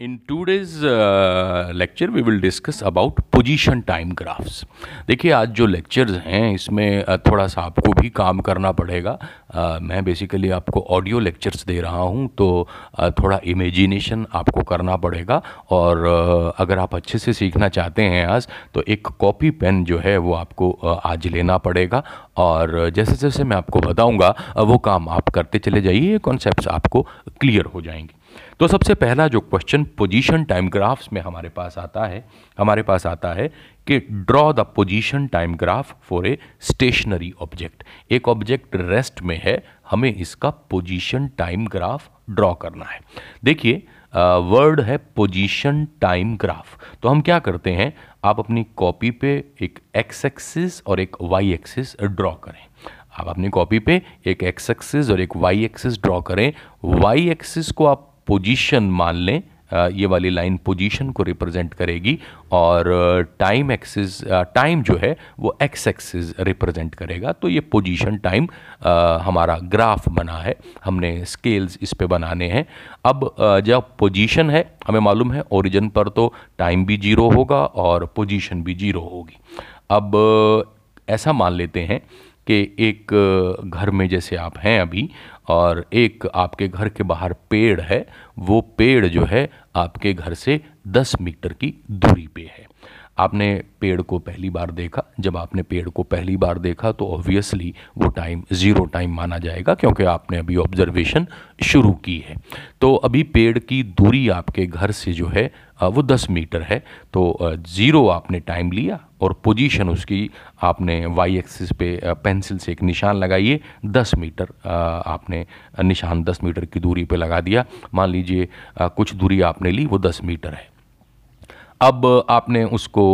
In today's uh, lecture we will discuss about position time graphs. देखिए आज जो lectures हैं इसमें थोड़ा सा आपको भी काम करना पड़ेगा। uh, मैं बेसिकली आपको ऑडियो लेक्चर्स दे रहा हूँ तो uh, थोड़ा इमेजिनेशन आपको करना पड़ेगा। और uh, अगर आप अच्छे से सीखना चाहते हैं आज तो एक कॉपी पेन जो है वो आपको uh, आज लेना पड़ेगा। और जैसे जैसे मैं आपको बताऊँगा वो काम आप करते चले जाइए कॉन्सेप्ट आपको क्लियर हो जाएँगे। तो सबसे पहला जो क्वेश्चन पोजीशन टाइम ग्राफ्स में हमारे पास आता है, हमारे पास आता है कि draw the position time graph for a stationary object एक ऑब्जेक्ट रेस्ट में है, हमें इसका पोजीशन टाइम ग्राफ ड्रॉ करना है। देखिए वर्ड है पोजीशन टाइम ग्राफ तो हम क्या करते हैं, आप अपनी कॉपी पे एक एक्स एक्सिस और एक वाई एक्सिस ड्रॉ करें। आप अपनी कॉपी पे एक एक्स एक्सिस और एक वाई एक्सिस ड्रॉ करें। वाई एक्सिस को आप पोजीशन मान लें ये वाली लाइन पोजीशन को रिप्रेजेंट करेगी और टाइम एक्सिस टाइम जो है वो एक्स एक्सिस रिप्रेजेंट करेगा। तो ये पोजीशन टाइम हमारा ग्राफ बना है। हमने स्केल्स इस पे बनाने हैं। अब जब पोजीशन है, हमें मालूम है ओरिजिन पर तो टाइम भी ज़ीरो होगा और पोजीशन भी ज़ीरो होगी। अब ऐसा मान लेते हैं कि एक घर में जैसे आप हैं अभी और एक आपके घर के बाहर पेड़ है, वो पेड़ जो है आपके घर से 10 मीटर की दूरी पे है। आपने पेड़ को पहली बार देखा? जब आपने पेड़ को पहली बार देखा तो ऑब्वियसली वो टाइम ज़ीरो टाइम माना जाएगा, क्योंकि आपने अभी ऑब्जर्वेशन शुरू की है। तो अभी पेड़ की दूरी आपके घर से जो है वो 10 मीटर है। तो ज़ीरो आपने टाइम लिया और पोजीशन उसकी आपने वाई एक्सिस पे पेंसिल से एक निशान लगाइए। 10 मीटर आपने निशान 10 मीटर की दूरी पे लगा दिया। मान लीजिए कुछ दूरी आपने ली, वो 10 मीटर है। अब आपने उसको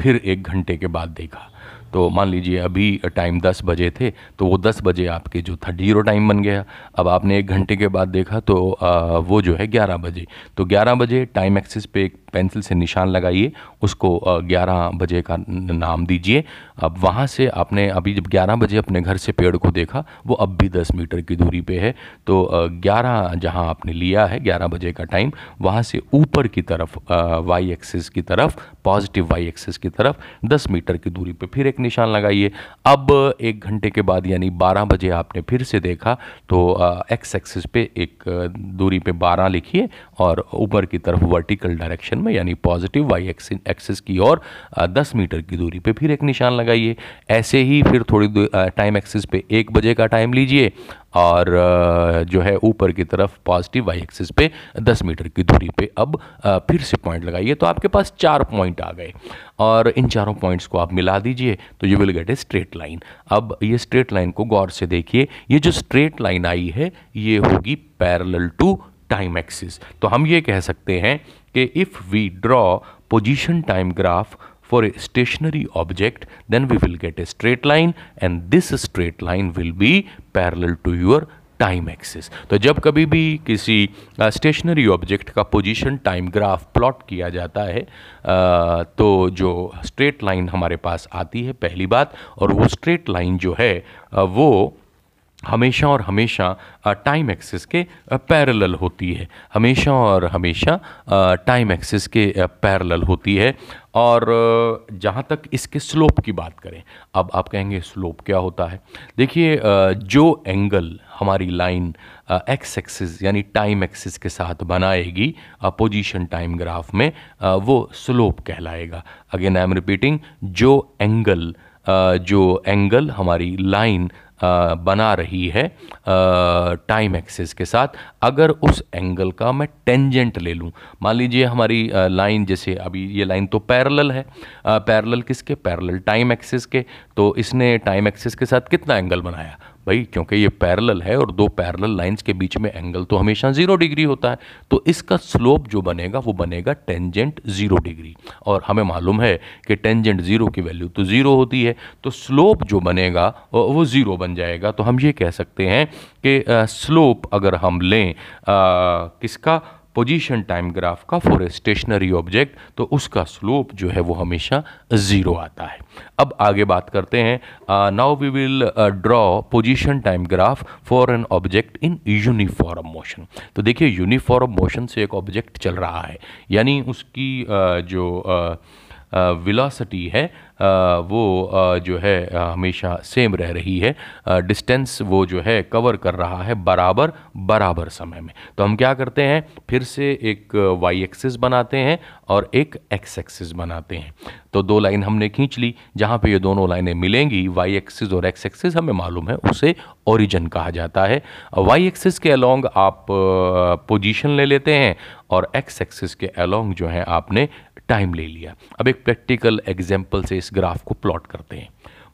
फिर एक घंटे के बाद देखा। तो मान लीजिए अभी टाइम 10 बजे थे तो वो 10 बजे आपके जो था ज़ीरो टाइम बन गया। अब आपने एक घंटे के बाद देखा तो आ, वो जो है 11 बजे। तो 11 बजे टाइम एक्सिस पे एक पेंसिल से निशान लगाइए, उसको 11 बजे का नाम दीजिए। अब वहाँ से आपने अभी जब 11 बजे अपने घर से पेड़ को देखा, वो अब भी 10 मीटर की दूरी पे है। तो 11 जहाँ आपने लिया है 11 बजे का टाइम, वहाँ से ऊपर की तरफ़ वाई एक्सिस की तरफ़ पॉजिटिव वाई एक्सिस की तरफ़ 10 मीटर की दूरी पे फिर एक निशान लगाइए। अब एक घंटे के बाद यानी 12 बजे आपने फिर से देखा तो एक्स एक्सिस पे एक दूरी पे 12 लिखिए और ऊपर की तरफ़ वर्टिकल डायरेक्शन में, यानी पॉजिटिव वाई एक्सिस की ओर 10 मीटर की दूरी पे फिर एक निशान लगाइए। ऐसे ही फिर थोड़ी टाइम एक्सिस पे एक बजे का टाइम लीजिए और जो है ऊपर की तरफ़ पॉजिटिव वाई एक्सिस पे 10 मीटर की दूरी पे अब फिर से पॉइंट लगाइए तो आपके पास चार पॉइंट आ गए। और इन चारों पॉइंट्स को आप मिला दीजिए तो you will get a straight line अब ये स्ट्रेट लाइन को गौर से देखिए, ये जो स्ट्रेट लाइन आई है, ये होगी पैरेलल टू टाइम एक्सिस तो हम ये कह सकते हैं कि if we draw position time graph for a stationary object, then we will get a straight line and this straight line will be parallel to your time axis तो जब कभी भी किसी स्टेशनरी ऑब्जेक्ट का पोजीशन टाइम ग्राफ प्लॉट किया जाता है तो जो स्ट्रेट लाइन हमारे पास आती है पहली बात, और वो स्ट्रेट लाइन जो है वो हमेशा और हमेशा टाइम एक्सिस के पैरेलल होती है। हमेशा और हमेशा टाइम एक्सिस के पैरेलल होती है। और जहाँ तक इसके स्लोप की बात करें, अब आप कहेंगे स्लोप क्या होता है? देखिए जो एंगल हमारी लाइन एक्स एक्सिस यानी टाइम एक्सिस के साथ बनाएगी पोजीशन टाइम ग्राफ में वो स्लोप कहलाएगा। अगेन आई एम रिपीटिंग जो एंगल जो एंगल हमारी लाइन बना रही है टाइम एक्सिस के साथ। अगर उस एंगल का मैं टेंजेंट ले लूँ, मान लीजिए हमारी लाइन जैसे अभी ये लाइन तो पैरेलल है। पैरेलल किसके? पैरेलल टाइम एक्सिस के। तो इसने टाइम एक्सिस के साथ कितना एंगल बनाया? भाई क्योंकि ये पैरेलल है और दो पैरेलल लाइंस के बीच में एंगल तो हमेशा ज़ीरो डिग्री होता है। तो इसका स्लोप जो बनेगा वो बनेगा टेंजेंट ज़ीरो डिग्री और हमें मालूम है कि टेंजेंट ज़ीरो की वैल्यू तो ज़ीरो होती है। तो स्लोप जो बनेगा वो ज़ीरो बन जाएगा। तो हम ये कह सकते हैं कि स्लोप अगर हम लें आ, किसका? पोजीशन टाइम ग्राफ का फॉर ए स्टेशनरी ऑब्जेक्ट तो उसका स्लोप जो है वो हमेशा ज़ीरो आता है। अब आगे बात करते हैं। Now we will draw position time graph for an object in uniform motion तो देखिए यूनिफॉर्म मोशन से एक ऑब्जेक्ट चल रहा है। यानी उसकी uh, जो विलासिटी है वो जो है हमेशा सेम रह रही है। डिस्टेंस वो जो है कवर कर रहा है बराबर बराबर समय में। तो हम क्या करते हैं? फिर से एक वाई एक्सिस बनाते हैं और एक एक्स एक्सिस बनाते हैं। तो दो लाइन हमने खींच ली, जहाँ पे ये दोनों लाइनें मिलेंगी वाई एक्सिस और एक्स एक्सिस हमें मालूम है, उसे ओरिजिन कहा जाता है। वाई एक्सिस के अलोंग आप पोजीशन ले लेते हैं और एक्स एक्सिस के अलोंग जो है, आपने टाइम ले लिया। अब एक प्रैक्टिकल एग्ज़ाम्पल से इस ग्राफ को प्लॉट करते हैं।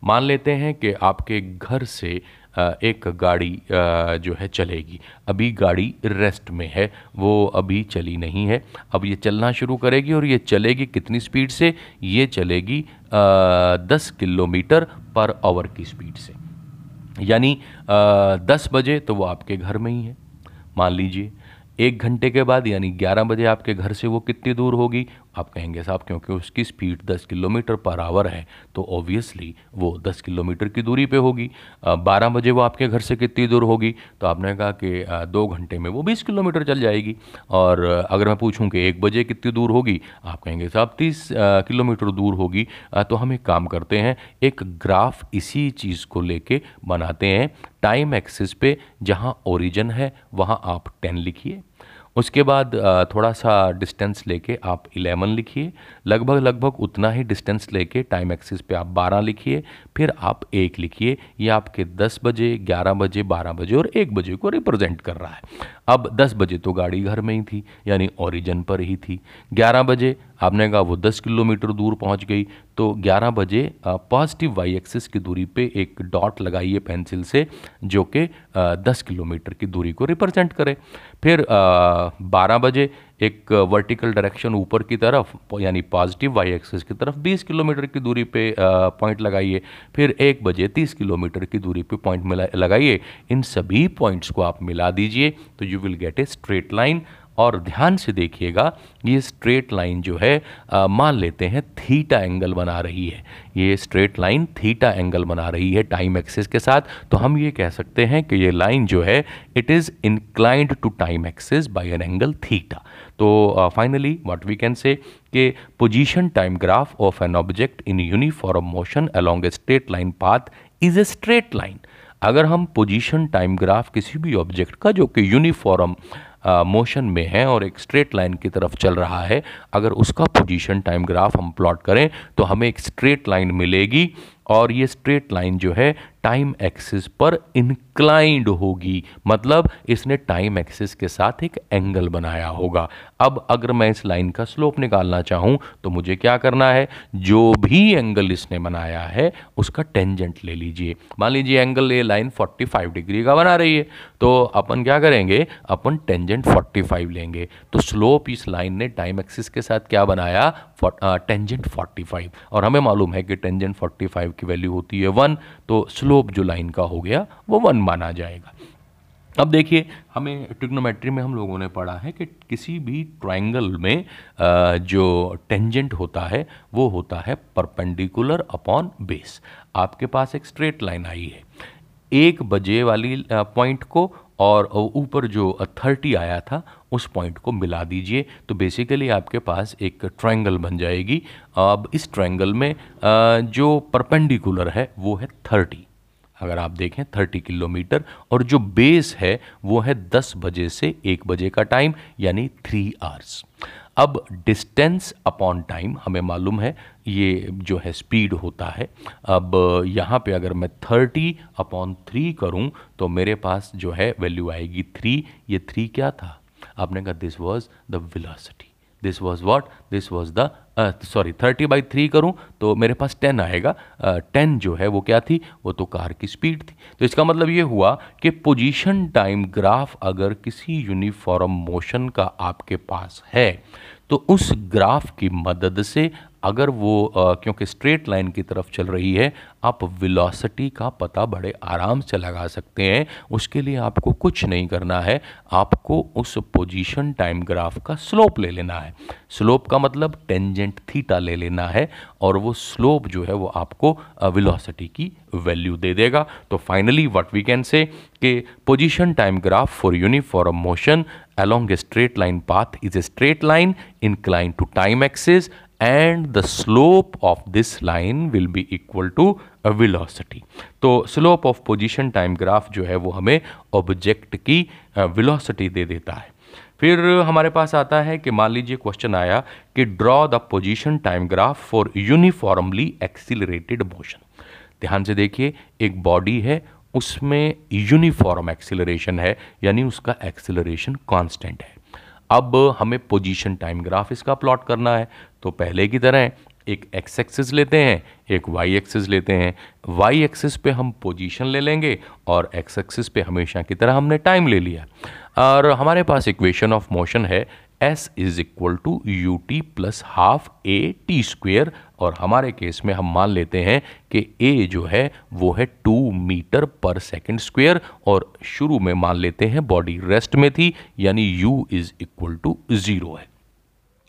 मान लेते हैं कि आपके घर से एक गाड़ी जो है चलेगी। अभी गाड़ी रेस्ट में है, वो अभी चली नहीं है। अब ये चलना शुरू करेगी और ये चलेगी कितनी स्पीड से? ये चलेगी दस किलोमीटर पर आवर की स्पीड से। यानी दस बजे तो वो आपके घर में ही है। मान लीजिए, एक घंटे के बाद, यानी 11 बजे आपके घर से वो कितनी दूर होगी? आप कहेंगे, साहब, क्योंकि उसकी स्पीड 10 किलोमीटर पर आवर है तो ऑब्वियसली वो 10 किलोमीटर की दूरी पे होगी। बारह बजे वो आपके घर से कितनी दूर होगी? तो आपने कहा कि दो घंटे में वो 20 किलोमीटर चल जाएगी। और अगर मैं पूछूँ कि एक बजे कितनी दूर होगी, आप कहेंगे, साहब, तीस किलोमीटर दूर होगी। तो हम एक काम करते हैं, एक ग्राफ इसी चीज़ को लेके बनाते हैं टाइम एक्सिस पे जहाँ ओरिजिन है, वहाँ आप टेन लिखिए। उसके बाद थोड़ा सा डिस्टेंस लेके आप 11 लिखिए। लगभग लगभग उतना ही डिस्टेंस लेके टाइम एक्सिस पे आप 12 लिखिए। फिर आप एक लिखिए। ये आपके 10 बजे 11 बजे 12 बजे और एक बजे को रिप्रेजेंट कर रहा है। अब 10 बजे तो गाड़ी घर में ही थी, यानी ओरिजिन पर ही थी। 11 बजे आपने कहा वो 10 किलोमीटर दूर पहुँच गई तो 11 बजे पॉजिटिव वाई एक्सिस की दूरी पे एक डॉट लगाइए पेंसिल से, जो कि 10 किलोमीटर की दूरी को रिप्रेजेंट करे। फिर बारह 12 बजे एक वर्टिकल डायरेक्शन ऊपर की तरफ़, यानी पॉजिटिव वाई एक्सेस की तरफ़ 20 किलोमीटर की दूरी पे पॉइंट लगाइए। फिर एक बजे 30 किलोमीटर की दूरी पे पॉइंट लगाइए। इन सभी पॉइंट्स को आप मिला दीजिए तो you will get a straight line और ध्यान से देखिएगा, ये स्ट्रेट लाइन जो है मान लेते हैं थीटा एंगल बना रही है। ये स्ट्रेट लाइन थीटा एंगल बना रही है टाइम एक्सिस के साथ। तो हम ये कह सकते हैं कि ये लाइन जो है it is inclined to time axis by an angle theta तो finally what we can say कि position time graph of an object in uniform motion along a straight line path is a straight line अगर हम position time graph किसी भी object का, जो कि uniform motion में है और एक स्ट्रेट लाइन की तरफ़ चल रहा है। अगर उसका पोजीशन टाइम ग्राफ हम प्लॉट करें तो हमें एक स्ट्रेट लाइन मिलेगी और ये स्ट्रेट लाइन जो है टाइम एक्सिस पर इंक्लाइंड होगी। मतलब इसने टाइम एक्सिस के साथ एक एंगल बनाया होगा। अब अगर मैं इस लाइन का स्लोप निकालना चाहूँ तो मुझे क्या करना है? जो भी एंगल इसने बनाया है, उसका टेंजेंट ले लीजिए। मान लीजिए एंगल ये लाइन 45 डिग्री का बना रही है तो अपन क्या करेंगे? अपन टेंजेंट 45 लेंगे। तो स्लोप इस लाइन ने टाइम एक्सिस के साथ क्या बनाया? टेंजेंट 45 और हमें मालूम है कि टेंजेंट 45 की वैल्यू होती है वन तो स्लोप जो लाइन का हो गया, वो वन माना जाएगा। अब देखिए, हमें ट्रिग्नोमेट्री में हम लोगों ने पढ़ा है कि किसी भी ट्रायंगल में जो टेंजेंट होता है, वो होता है परपेंडिकुलर अपॉन बेस। आपके पास एक स्ट्रेट लाइन आई है। एक बजे वाली पॉइंट को और ऊपर जो थर्टी आया था, उस पॉइंट को मिला दीजिए तो बेसिकली आपके पास एक ट्रायंगल बन जाएगी। अब इस ट्रायंगल में जो परपेंडिकुलर है, वो है थर्टी। अगर आप देखें थर्टी किलोमीटर, और जो बेस है, वो है दस बजे से एक बजे का टाइम, यानी थ्री आवर्स अब डिस्टेंस अपॉन टाइम हमें मालूम है, ये जो है स्पीड होता है. अब यहाँ पे अगर मैं थर्टी अपॉन थ्री करूँ तो मेरे पास जो है वैल्यू आएगी थ्री ये थ्री क्या था? आपने कहा this was the velocity this was what this was the sorry thirty by three करूँ तो मेरे पास टेन आएगा। टेन uh, जो है वो क्या थी? वो तो कार की स्पीड थी। तो इसका मतलब ये हुआ कि पोजिशन टाइम ग्राफ अगर किसी यूनिफॉर्म मोशन का आपके पास है तो उस ग्राफ की मदद से अगर वो क्योंकि स्ट्रेट लाइन की तरफ़ चल रही है, आप वेलोसिटी का पता बड़े आराम से लगा सकते हैं। उसके लिए आपको कुछ नहीं करना है। आपको उस पोजीशन टाइम ग्राफ का स्लोप ले लेना है। स्लोप का मतलब टेंजेंट थीटा ले लेना है और वो स्लोप जो है वो आपको वेलोसिटी की वैल्यू दे देगा। तो finally what we can say कि position time graph for uniform motion along a straight line path is a straight line inclined to time axis and the slope of this line will be equal to a. तो slope of position time graph जो है वो हमें object की velocity दे देता है। फिर हमारे पास आता है कि मान लीजिए क्वेश्चन आया कि draw the position time graph for uniformly accelerated motion ध्यान से देखिए, एक बॉडी है, उसमें यूनिफॉर्म एक्सिलरेशन है, यानी उसका एक्सिलरेशन कांस्टेंट है। अब हमें पोजीशन टाइम ग्राफ इसका प्लॉट करना है। तो पहले की तरह एक एक्स एक्सिस लेते हैं, एक वाई एक्सिस लेते हैं। वाई एक्सिस पे हम पोजीशन ले लेंगे और एक्स एक्सिस पे हमेशा की तरह हमने टाइम ले लिया। और हमारे पास इक्वेशन ऑफ़ मोशन है। S is equal to U T plus half A T square और हमारे केस में हम मान लेते हैं कि ए जो है, वो है two meter per second square और शुरू में मान लेते हैं बॉडी रेस्ट में थी, यानी U is equal to zero है।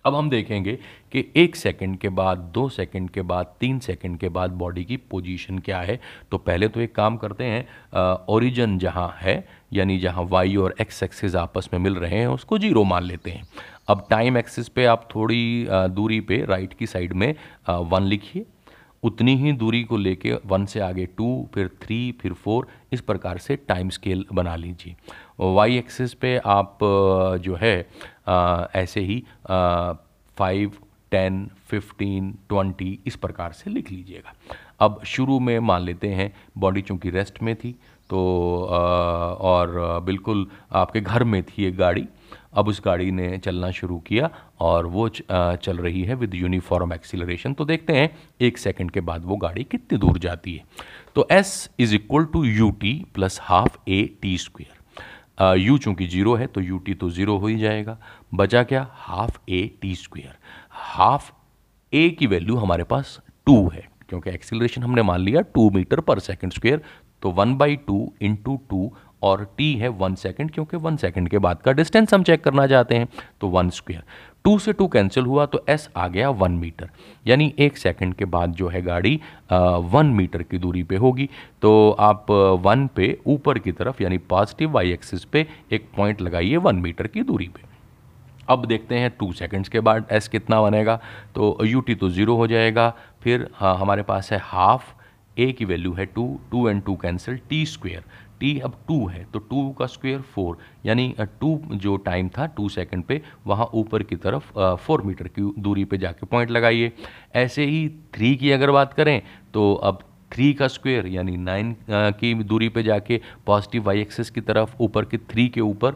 अब हम देखेंगे कि एक सेकंड के बाद, दो सेकंड के बाद, तीन सेकंड के बाद बॉडी की पोजीशन क्या है। तो पहले तो एक काम करते हैं ओरिजिन जहाँ है, यानी जहाँ वाई और एक्स एक्सिस आपस में मिल रहे हैं, उसको ज़ीरो मान लेते हैं। अब टाइम एक्सिस पे आप थोड़ी दूरी पे राइट की साइड में वन लिखिए। उतनी ही दूरी को लेके वन से आगे टू, फिर थ्री, फिर फोर, इस प्रकार से टाइम स्केल बना लीजिए। वाई एक्सिस पे आप जो है ऐसे ही फाइव, टेन, फिफ्टीन, ट्वेंटी, इस प्रकार से लिख लीजिएगा। अब शुरू में मान लेते हैं, बॉडी चूँकि रेस्ट में थी तो और बिल्कुल आपके घर में थी एक गाड़ी अब उस गाड़ी ने चलना शुरू किया और वो चल रही है विद यूनिफॉर्म एक्सीलरेशन। तो देखते हैं, एक सेकंड के बाद वो गाड़ी कितनी दूर जाती है। तो S is equal to U T plus half A T square U चूँकि ज़ीरो है तो यू टी तो ज़ीरो हो ही जाएगा। बचा क्या? Half A T square half A की वैल्यू हमारे पास टू है, क्योंकि एक्सीलरेशन हमने मान लिया two meter per second square तो one by two into two और टी है वन सेकेंड क्योंकि वन सेकेंड के बाद का डिस्टेंस हम चेक करना चाहते हैं तो वन स्क्वेयर टू से टू कैंसिल हुआ तो एस आ गया वन मीटर यानी एक सेकंड के बाद जो है गाड़ी वन मीटर की दूरी पे होगी. तो आप वन पे ऊपर की तरफ़, यानी पॉजिटिव वाई एक्सिस पे एक पॉइंट लगाइए वन मीटर की दूरी पे. अब देखते हैं टू सेकंड्स के बाद एस कितना बनेगा. तो यू टी तो ज़ीरो हो जाएगा. फिर हाँ हमारे पास है हाफ़ ए की वैल्यू है two two and two cancel T square T अब टू है तो टू का स्क्वेयर फोर यानी टू जो टाइम था, टू सेकंड पे, वहाँ ऊपर की तरफ़ फोर मीटर की दूरी पे जाके पॉइंट लगाइए। ऐसे ही थ्री की अगर बात करें तो अब थ्री का स्क्वेयर यानी नाइन की दूरी पे जाके पॉजिटिव वाई एक्सेस की तरफ़, ऊपर के थ्री के ऊपर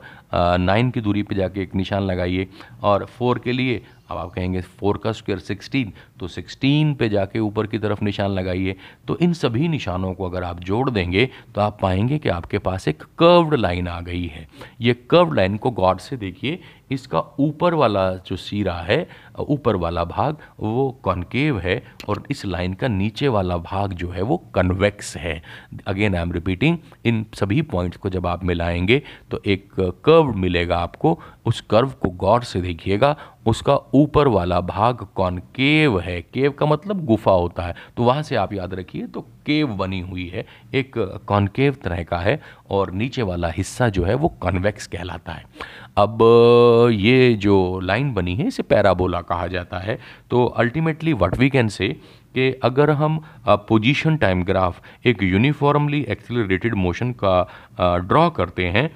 नाइन की दूरी पे जाके एक निशान लगाइए। और फोर के लिए अब आप कहेंगे फोर का स्क्वेयर सिक्सटीन तो सिक्सटीन पे जाके ऊपर की तरफ़ निशान लगाइए। तो इन सभी निशानों को अगर आप जोड़ देंगे तो आप पाएँगे कि आपके पास एक कर्व्ड लाइन आ गई है। ये कर्व्ड लाइन को गॉड से देखिए इसका ऊपर वाला जो सीरा है, ऊपर वाला भाग, वो कॉन्केव है और इस लाइन का नीचे वाला भाग जो है, वो कन्वेक्स है। अगेन आई एम रिपीटिंग इन सभी पॉइंट्स को जब आप मिलाएँगे तो एक कर्व मिलेगा आपको। उस कर्व को गौर से देखिएगा, उसका ऊपर वाला भाग कॉनकेव है। केव का मतलब गुफा होता है। तो वहाँ से आप याद रखिए तो केव बनी हुई है, एक कॉनकेव तरह का है और नीचे वाला हिस्सा जो है वो कन्वेक्स कहलाता है। अब, ये जो लाइन बनी है, इसे पैराबोला कहा जाता है। तो ultimately what we can say कि अगर हम पोजीशन टाइम ग्राफ एक यूनिफॉर्मली एक्सिलरेटेड मोशन का ड्रॉ करते हैं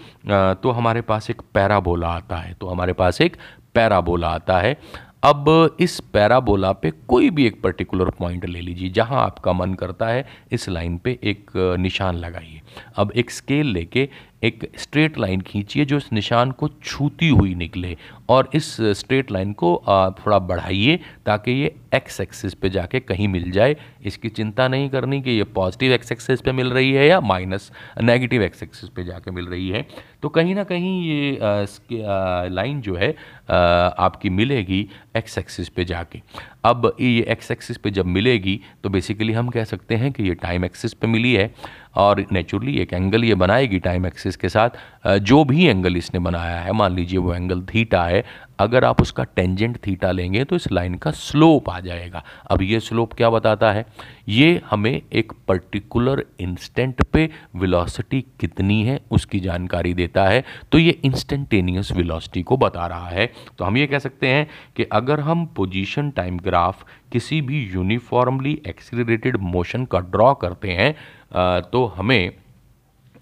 तो हमारे पास एक पैराबोला आता है। तो हमारे पास एक पैराबोला आता है। अब इस पैराबोला पे कोई भी एक पर्टिकुलर पॉइंट ले लीजिए, जहाँ आपका मन करता है, इस लाइन पे एक निशान लगाइए। अब एक स्केल लेके एक स्ट्रेट लाइन खींचिए जो इस निशान को छूती हुई निकले और इस स्ट्रेट लाइन को थोड़ा बढ़ाइए ताकि ये एक्स एक्सिस पे जाके कहीं मिल जाए। इसकी चिंता नहीं करनी कि ये पॉजिटिव एक्स एक्सिस पे मिल रही है या माइनस नेगेटिव एक्स एक्सिस पे जाके मिल रही है। तो कहीं ना कहीं ये लाइन जो है आ, आपकी मिलेगी एक्स एक्सिस पे जाके। अब ये एक्स एक्सिस पे जब मिलेगी तो बेसिकली हम कह सकते हैं कि ये टाइम एक्सिस पे मिली है। और नेचुरली एक एंगल ये बनाएगी टाइम एक्सिस के साथ। जो भी एंगल इसने बनाया है, मान लीजिए वो एंगल थीटा है, अगर आप उसका टेंजेंट थीटा लेंगे तो इस लाइन का स्लोप आ जाएगा। अब ये स्लोप क्या बताता है? ये हमें एक पर्टिकुलर इंस्टेंट पे वेलोसिटी कितनी है उसकी जानकारी देता है। तो ये इंस्टेंटेनियस वेलोसिटी को बता रहा है। तो हम ये कह सकते हैं कि अगर हम पोजीशन टाइम ग्राफ किसी भी यूनिफॉर्मली एक्सीलरेटेड मोशन का ड्रॉ करते हैं तो हमें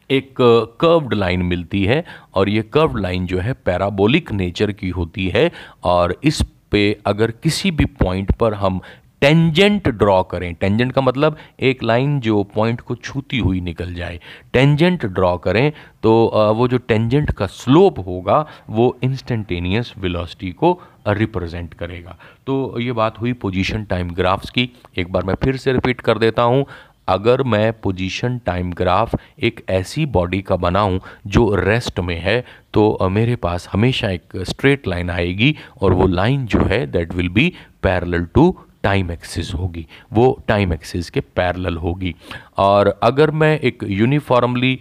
एक कर्व्ड लाइन मिलती है और ये कर्व्ड लाइन जो है पैराबोलिक नेचर की होती है और इस पे अगर किसी भी पॉइंट पर हम टेंजेंट ड्रॉ करें टेंजेंट का मतलब एक लाइन जो पॉइंट को छूती हुई निकल जाए टेंजेंट ड्रॉ करें तो वो जो टेंजेंट का स्लोप होगा, वो इंस्टेंटेनियस वेलोसिटी को रिप्रेजेंट करेगा। तो ये बात हुई पोजीशन टाइम ग्राफ्स की, एक बार मैं फिर से रिपीट कर देता हूँ। अगर मैं पोजीशन टाइम ग्राफ एक ऐसी बॉडी का बनाऊँ जो रेस्ट में है तो मेरे पास हमेशा एक स्ट्रेट लाइन आएगी और वो लाइन जो है that will be parallel to time axis होगी। वो टाइम एक्सिस के पैरेलल होगी। और अगर मैं एक यूनिफॉर्मली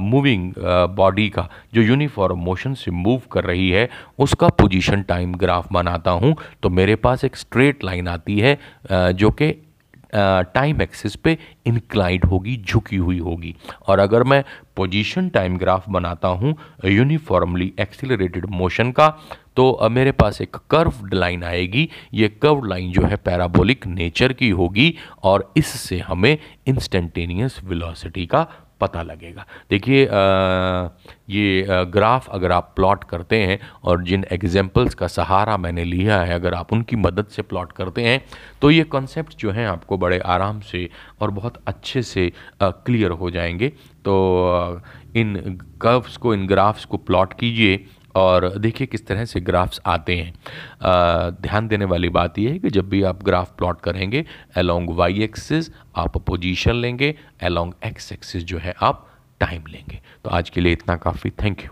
मूविंग बॉडी का जो यूनिफॉर्म मोशन से मूव कर रही है उसका पोजीशन टाइम ग्राफ बनाता हूँ तो मेरे पास एक स्ट्रेट लाइन आती है uh, जो कि टाइम एक्सिस पे इंक्लाइंड होगी, झुकी हुई होगी। और अगर मैं पोजीशन टाइम ग्राफ बनाता हूँ यूनिफॉर्मली एक्सिलरेटेड मोशन का तो मेरे पास एक कर्व्ड लाइन आएगी। ये कर्व्ड लाइन जो है पैराबोलिक नेचर की होगी और इससे हमें इंस्टेंटेनियस वेलोसिटी का पता लगेगा। देखिए ये ग्राफ अगर आप प्लॉट करते हैं और जिन एग्जाम्पल्स का सहारा मैंने लिया है, अगर आप उनकी मदद से प्लॉट करते हैं तो ये कॉन्सेप्ट जो हैं आपको बड़े आराम से और बहुत अच्छे से क्लियर हो जाएँगे। तो इन कर्व्स को, इन ग्राफ्स को प्लॉट कीजिए और देखिए किस तरह से ग्राफ्स आते हैं। ध्यान देने वाली बात यह है कि जब भी आप ग्राफ प्लॉट करेंगे अलोंग वाई एक्सिस आप पोजीशन लेंगे अलोंग एक्स एक्सिस जो है आप टाइम लेंगे। तो आज के लिए इतना काफ़ी। Thank you